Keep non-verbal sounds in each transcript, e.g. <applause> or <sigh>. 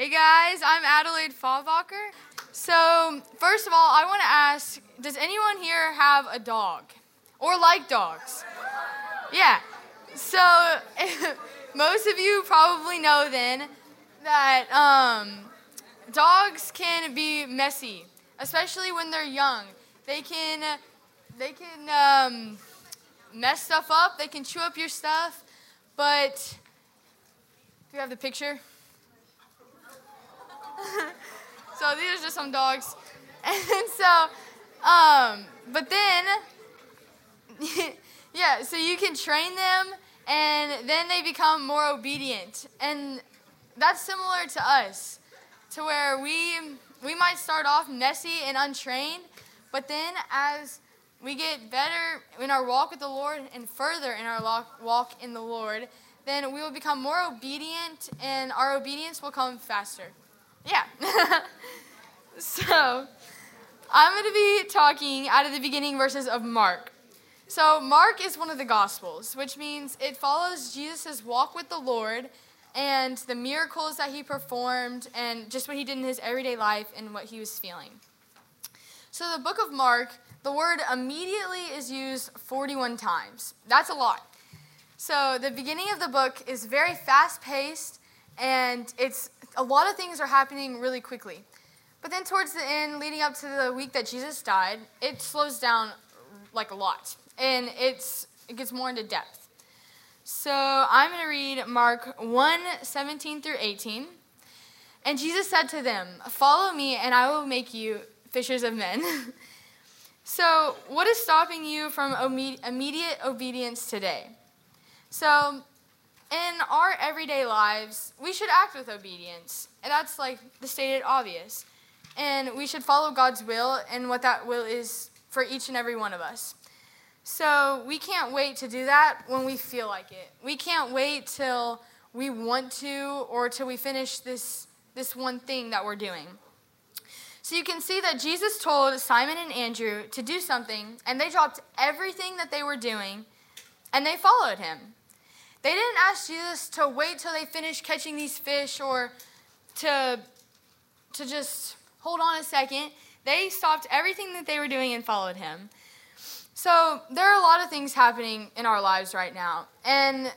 Hey guys, I'm Adelaide Fabacher. So, first of all, I want to ask Does anyone here have a dog or like dogs? Yeah. So, <laughs> most of you probably know then that um, dogs can be messy, especially when they're young. They can, they can um, mess stuff up, they can chew up your stuff, but. Do you have the picture? So these are just some dogs. <laughs> And so, um, but then, <laughs> yeah, so you can train them and then they become more obedient. And that's similar to us, to where we, we might start off messy and untrained, but then as we get better in our walk with the Lord and further in our walk in the Lord, then we will become more obedient and our obedience will come faster. Yeah. <laughs> so, I'm going to be talking out of the beginning verses of Mark. So, Mark is one of the Gospels, which means it follows Jesus' walk with the Lord and the miracles that he performed and just what he did in his everyday life and what he was feeling. So, the book of Mark, the word immediately is used 41 times. That's a lot. So, the beginning of the book is very fast paced and it's a lot of things are happening really quickly. But then towards the end, leading up to the week that Jesus died, it slows down like a lot, and it's it gets more into depth. So I'm going to read Mark 1 17 through 18. And Jesus said to them, Follow me, and I will make you fishers of men. <laughs> so, what is stopping you from immediate obedience today? So, in our everyday lives, we should act with obedience. And that's like the stated obvious. And we should follow God's will and what that will is for each and every one of us. So we can't wait to do that when we feel like it. We can't wait till we want to or till we finish this, this one thing that we're doing. So you can see that Jesus told Simon and Andrew to do something, and they dropped everything that they were doing and they followed him. They didn't ask Jesus to wait till they finished catching these fish or to, to just hold on a second. They stopped everything that they were doing and followed him. So there are a lot of things happening in our lives right now. And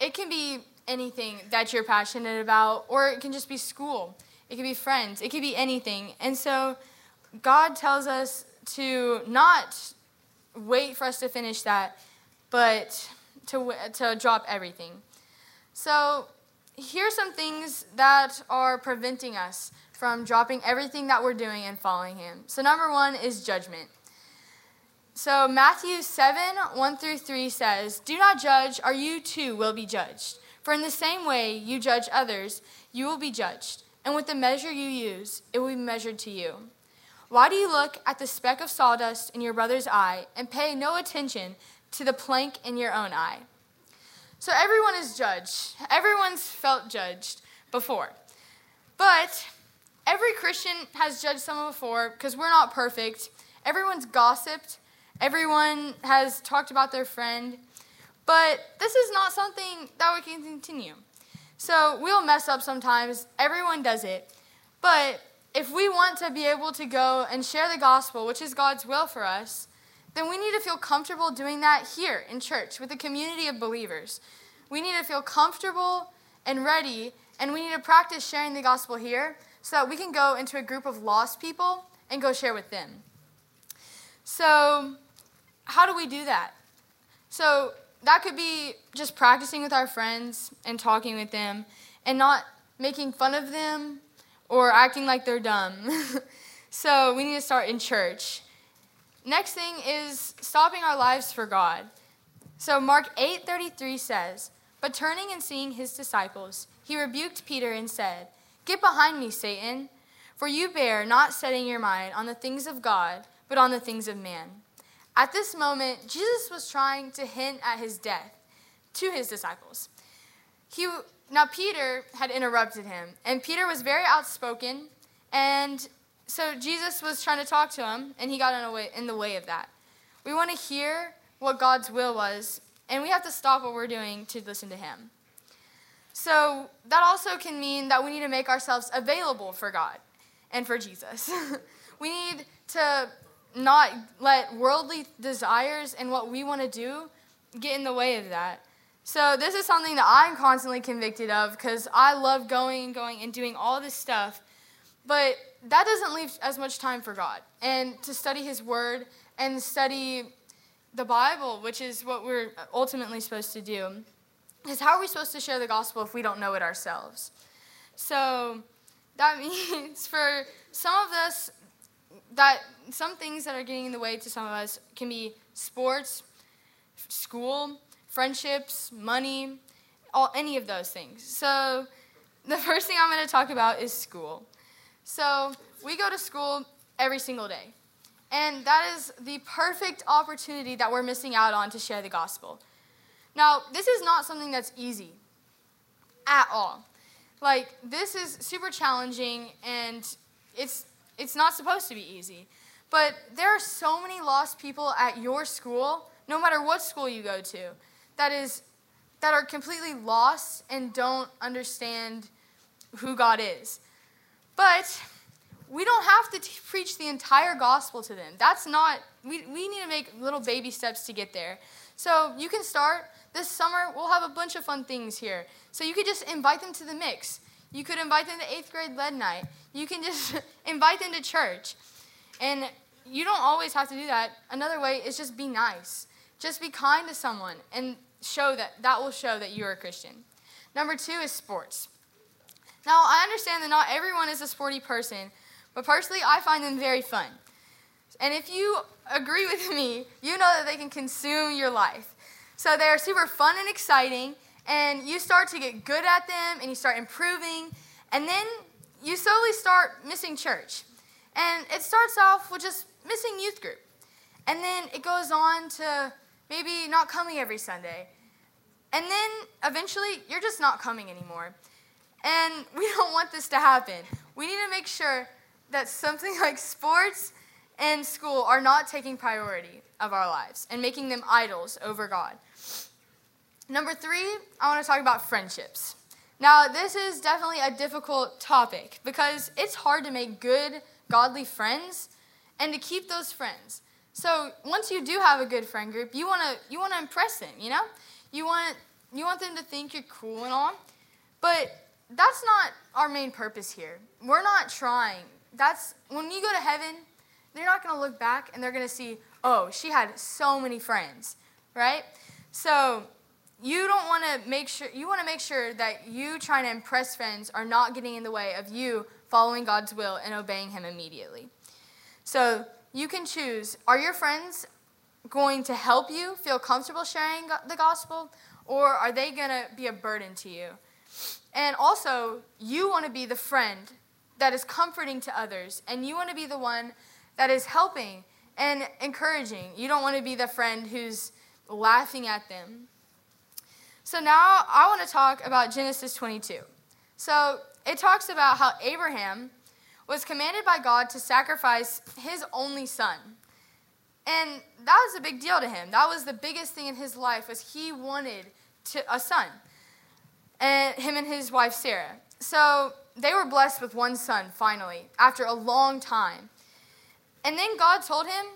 it can be anything that you're passionate about, or it can just be school. It can be friends. It can be anything. And so God tells us to not wait for us to finish that, but to, to drop everything. So, here's some things that are preventing us from dropping everything that we're doing and following Him. So, number one is judgment. So, Matthew 7 1 through 3 says, Do not judge, or you too will be judged. For in the same way you judge others, you will be judged. And with the measure you use, it will be measured to you. Why do you look at the speck of sawdust in your brother's eye and pay no attention to the plank in your own eye. So everyone is judged. Everyone's felt judged before. But every Christian has judged someone before because we're not perfect. Everyone's gossiped. Everyone has talked about their friend. But this is not something that we can continue. So we'll mess up sometimes. Everyone does it. But if we want to be able to go and share the gospel, which is God's will for us, then we need to feel comfortable doing that here in church with a community of believers. We need to feel comfortable and ready, and we need to practice sharing the gospel here so that we can go into a group of lost people and go share with them. So, how do we do that? So, that could be just practicing with our friends and talking with them and not making fun of them or acting like they're dumb. <laughs> so, we need to start in church. Next thing is stopping our lives for God. So Mark 8:33 says, "But turning and seeing his disciples, he rebuked Peter and said, "Get behind me, Satan, for you bear not setting your mind on the things of God, but on the things of man." At this moment, Jesus was trying to hint at his death to his disciples. He now Peter had interrupted him, and Peter was very outspoken and so Jesus was trying to talk to him, and he got in, way, in the way of that. We want to hear what God's will was, and we have to stop what we're doing to listen to him. So that also can mean that we need to make ourselves available for God and for Jesus. <laughs> we need to not let worldly desires and what we want to do get in the way of that. So this is something that I'm constantly convicted of because I love going and going and doing all this stuff, but that doesn't leave as much time for God and to study His Word and study the Bible, which is what we're ultimately supposed to do. Because how are we supposed to share the gospel if we don't know it ourselves? So that <laughs> means for some of us, that some things that are getting in the way to some of us can be sports, school, friendships, money, all any of those things. So the <laughs> first thing I'm going to talk about is school. So we go to school every single day. And that is the perfect opportunity that we're missing out on to share the gospel. Now, this is not something that's easy at all. Like, this is super challenging and it's, it's not supposed to be easy. But there are so many lost people at your school, no matter what school you go to, that is that are completely lost and don't understand who God is. But we don't have to t- preach the entire gospel to them. That's not, we, we need to make little baby steps to get there. So you can start this summer, we'll have a bunch of fun things here. So you could just invite them to the mix. You could invite them to eighth grade lead night. You can just <laughs> invite them to church. And you don't always have to do that. Another way is just be nice. Just be kind to someone and show that that will show that you're a Christian. Number two is sports. Now, I understand that not everyone is a sporty person, but personally, I find them very fun. And if you agree with me, you know that they can consume your life. So they're super fun and exciting, and you start to get good at them and you start improving, and then you slowly start missing church. And it starts off with just missing youth group. And then it goes on to maybe not coming every Sunday. And then eventually you're just not coming anymore. And we <laughs> don't want this to happen. We need to make sure that something <laughs> like sports and school are not taking priority of our lives and making them idols over God. Number three, I want to talk about friendships. Now, this is definitely a difficult topic because it's hard to make good, godly friends and to keep those friends. So once you do have a good friend group, you want to you want to impress them, you know? You want you want them to think you're cool and all. But that's not our main purpose here. We're not trying. That's when you go to heaven, they're not going to look back and they're going to see, "Oh, she had so many friends." Right? So, you don't want to make sure you want to make sure that you trying to impress friends are not getting in the way of you following God's will and obeying him immediately. So, you can choose are your friends going to help you feel comfortable sharing the gospel, or are they going to be a burden to you? And also, you want to be the friend that is comforting to others, and you want to be the one that is helping and encouraging. You don't want to be the friend who's laughing at them. So now I want to talk about Genesis 22. So it talks about how Abraham was commanded by God to sacrifice his only son. And that was a big deal to him. That was the biggest thing in his life was he wanted to, a son. And him and his wife Sarah. So they were blessed with one son finally after a long time. And then God told him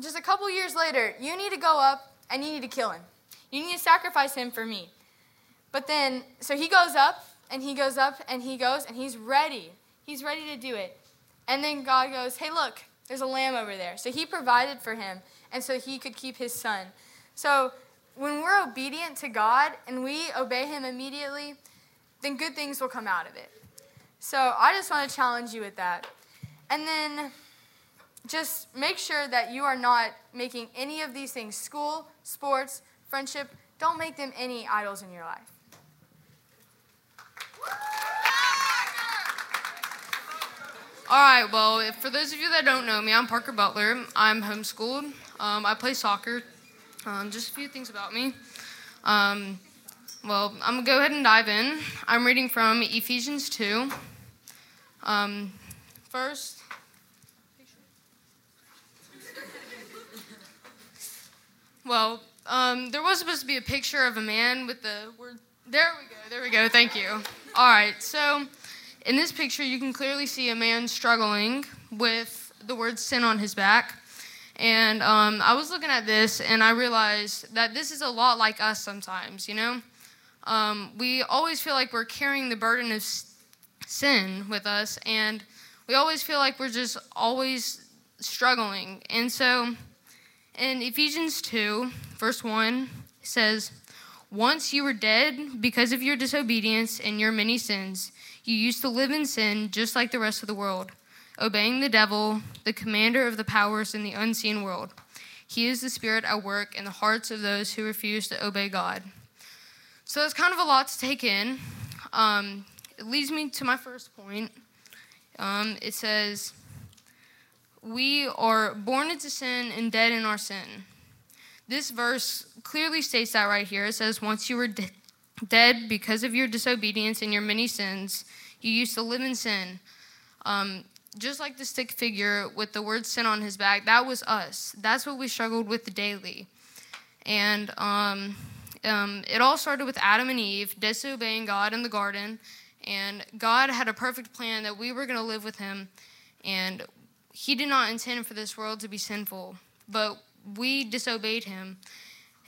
just a couple years later, you need to go up and you need to kill him. You need to sacrifice him for me. But then so he goes up and he goes up and he goes and he's ready He's ready to do it. And then God goes, Hey, look, there's a lamb over there. So he provided for him, and so he could keep his son. So when we're obedient to God and we obey him immediately, then good things will come out of it. So I just want to challenge you with that. And then just make sure that you are not making any of these things school, sports, friendship don't make them any idols in your life. All right, well, for those of you that don't know me, I'm Parker Butler. I'm homeschooled. Um, I play soccer. Um, just a few things about me. Um, well, I'm going to go ahead and dive in. I'm reading from Ephesians 2. Um, first, well, um, there was supposed to be a picture of a man with the word There we go. There we go. Thank you. All right. So, in this picture, you can clearly see a man struggling with the word sin on his back. And um, I was looking at this and I realized that this is a lot like us sometimes, you know? Um, we always feel like we're carrying the burden of sin with us, and we always feel like we're just always struggling. And so in Ephesians 2, verse 1, says, Once you were dead because of your disobedience and your many sins, you used to live in sin just like the rest of the world, obeying the devil, the commander of the powers in the unseen world. He is the spirit at work in the hearts of those who refuse to obey God. So it's kind of a lot to take in. Um, it leads me to my first point. Um, it says, We are born into sin and dead in our sin. This verse clearly states that right here. It says, Once you were de- dead because of your disobedience and your many sins, you used to live in sin. Um, just like the stick figure with the word sin on his back, that was us. That's what we struggled with daily. And um, um, it all started with Adam and Eve disobeying God in the garden, and God had a perfect plan that we were going to live with Him, and He did not intend for this world to be sinful, but we disobeyed Him,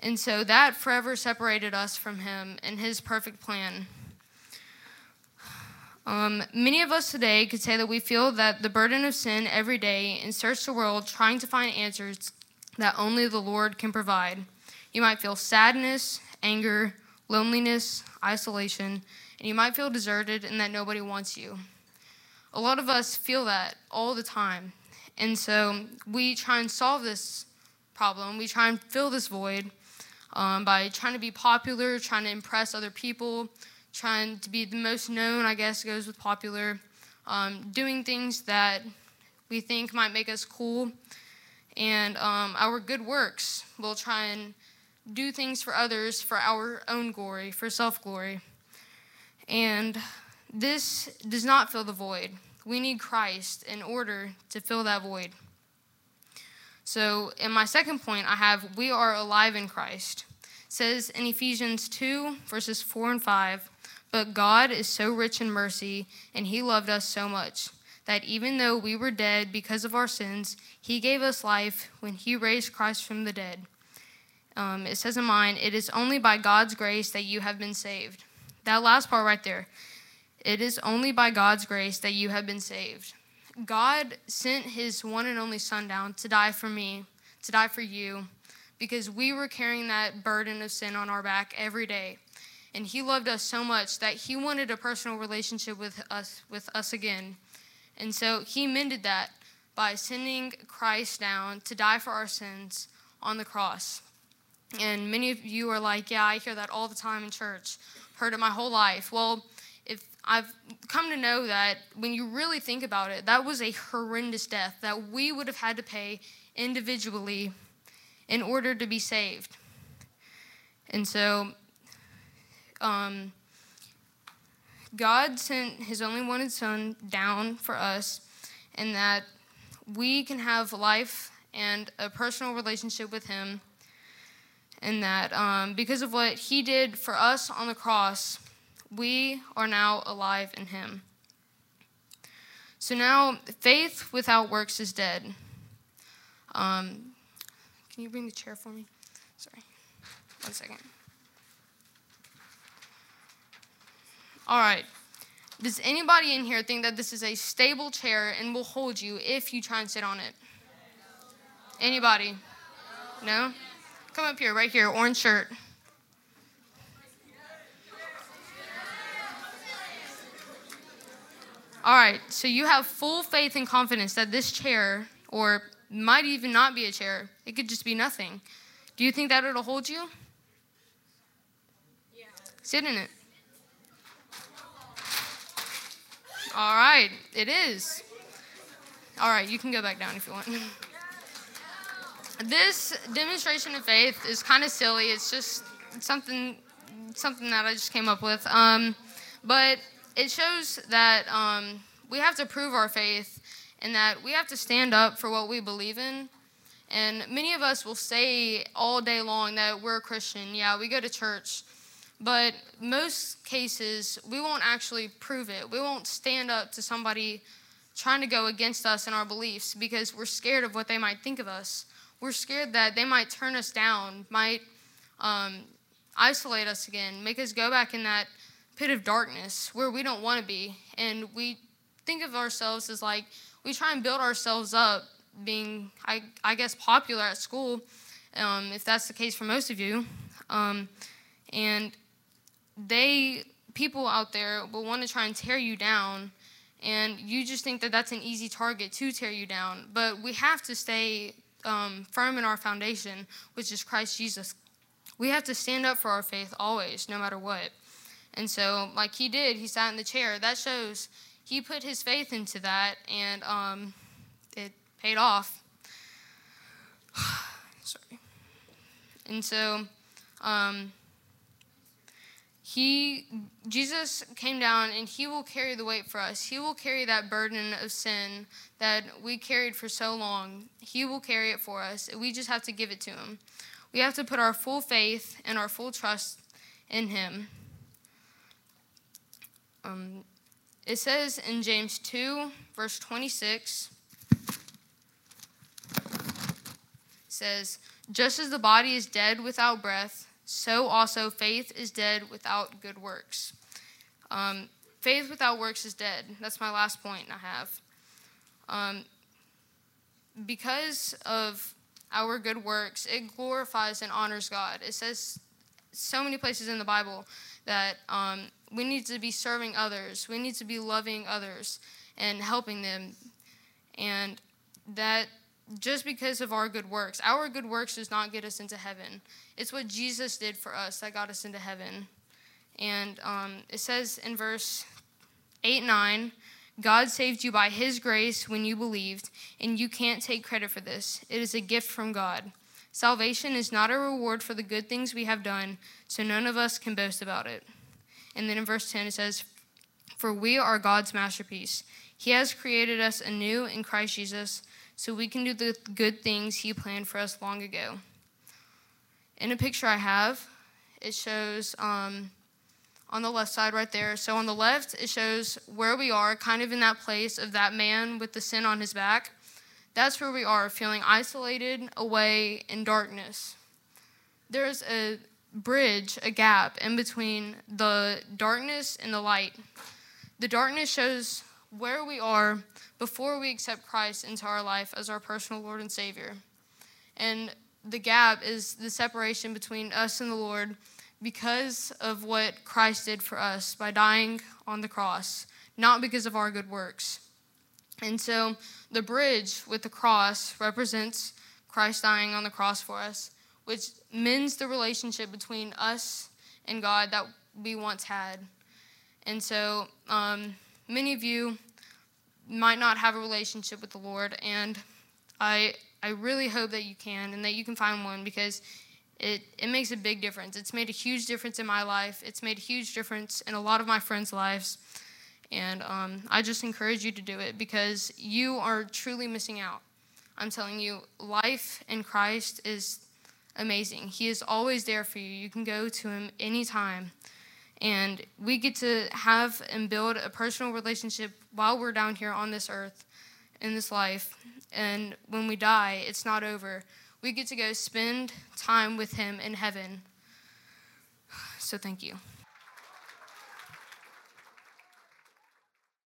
and so that forever separated us from Him and His perfect plan. Um, many of us today could say that we feel that the burden of sin every day and search the world trying to find answers that only the Lord can provide. You might feel sadness, anger, loneliness, isolation, and you might feel deserted and that nobody wants you. A lot of us feel that all the time. And so we try and solve this problem. We try and fill this void um, by trying to be popular, trying to impress other people, trying to be the most known, I guess, goes with popular, um, doing things that we think might make us cool. And um, our good works, we'll try and do things for others for our own glory, for self glory. And this does not fill the void. We need Christ in order to fill that void. So, in my second point, I have we are alive in Christ. It says in Ephesians 2, verses 4 and 5, but God is so rich in mercy, and He loved us so much that even though we were dead because of our sins, He gave us life when He raised Christ from the dead um, it says in mine, it is only by God's grace that you have been saved. That last part right there. It is only by God's grace that you have been saved. God sent his one and only son down to die for me, to die for you, because we were carrying that burden of sin on our back every day. And he loved us so much that he wanted a personal relationship with us with us again. And so he mended that by sending Christ down to die for our sins on the cross. And many of you are like, yeah, I hear that all the time in church. Heard it my whole life. Well, if I've come to know that when you really think about it, that was a horrendous death that we would have had to pay individually in order to be saved. And so, um, God sent His only wanted Son down for us, and that we can have life and a personal relationship with Him in that um, because of what he did for us on the cross, we are now alive in him. So now, faith without works is dead. Um, can you bring the chair for me? Sorry. One second. All right. Does anybody in here think that this is a stable chair and will hold you if you try and sit on it? Anybody? No? Come up here, right here, orange shirt. All right, so you have full faith and confidence that this chair, or might even not be a chair, it could just be nothing. Do you think that it'll hold you? Yeah. Sit in it. All right, it is. All right, you can go back down if you want. this demonstration of faith is kind of silly. It's just something something that I just came up with. Um, but it shows that um, we have to prove our faith and that we have to stand up for what we believe in. And many of us will say all day long that we're a Christian. Yeah, we go to church. But most cases, we won't actually prove it. We won't stand up to somebody trying to go against us in our beliefs because we're scared of what they might think of us. We're scared that they might turn us down, might um, isolate us again, make us go back in that pit of darkness where we don't want to be. And we think of ourselves as like, we try and build ourselves up being, I, I guess, popular at school, um, if that's the case for most of you. Um, and they, people out there, will want to try and tear you down and you just think that that's an easy target to tear you down. But we have to stay um, firm in our foundation, which is Christ Jesus. We have to stand up for our faith always, no matter what. And so, like he did, he sat in the chair. That shows he put his faith into that, and um, it paid off. <sighs> Sorry. And so, um, he Jesus came down and he will carry the weight for us. He will carry that burden of sin that we carried for so long. He will carry it for us. We just have to give it to him. We have to put our full faith and our full trust in him. Um, it says in James 2, verse 26, says, Just as the body is dead without breath, so also faith is dead without good works. Um, faith without works is dead. That's my last point I have. Um, because of our good works, it glorifies and honors God. It says so many places in the Bible that um, we need to be serving others, we need to be loving others and helping them. And that just because of our good works. Our good works does not get us into heaven. It's what Jesus did for us that got us into heaven. And um, it says in verse 8 9, God saved you by his grace when you believed, and you can't take credit for this. It is a gift from God. Salvation is not a reward for the good things we have done, so none of us can boast about it. And then in verse 10 it says, For we are God's masterpiece. He has created us anew in Christ Jesus so we can do the good things He planned for us long ago. In a picture I have, it shows um, on the left side right there. So on the left, it shows where we are, kind of in that place of that man with the sin on his back. That's where we are, feeling isolated, away, in darkness. There's a bridge, a gap in between the darkness and the light. The darkness shows where we are before we accept Christ into our life as our personal Lord and Savior. And the gap is the separation between us and the Lord because of what Christ did for us by dying on the cross, not because of our good works. And so the bridge with the cross represents Christ dying on the cross for us, which mends the relationship between us and God that we once had. And so um, many of you might not have a relationship with the Lord, and I I really hope that you can and that you can find one because it it makes a big difference. It's made a huge difference in my life. It's made a huge difference in a lot of my friends' lives, and um, I just encourage you to do it because you are truly missing out. I'm telling you, life in Christ is amazing. He is always there for you. You can go to Him anytime. And we get to have and build a personal relationship while we're down here on this earth, in this life. And when we die, it's not over. We get to go spend time with Him in heaven. So thank you.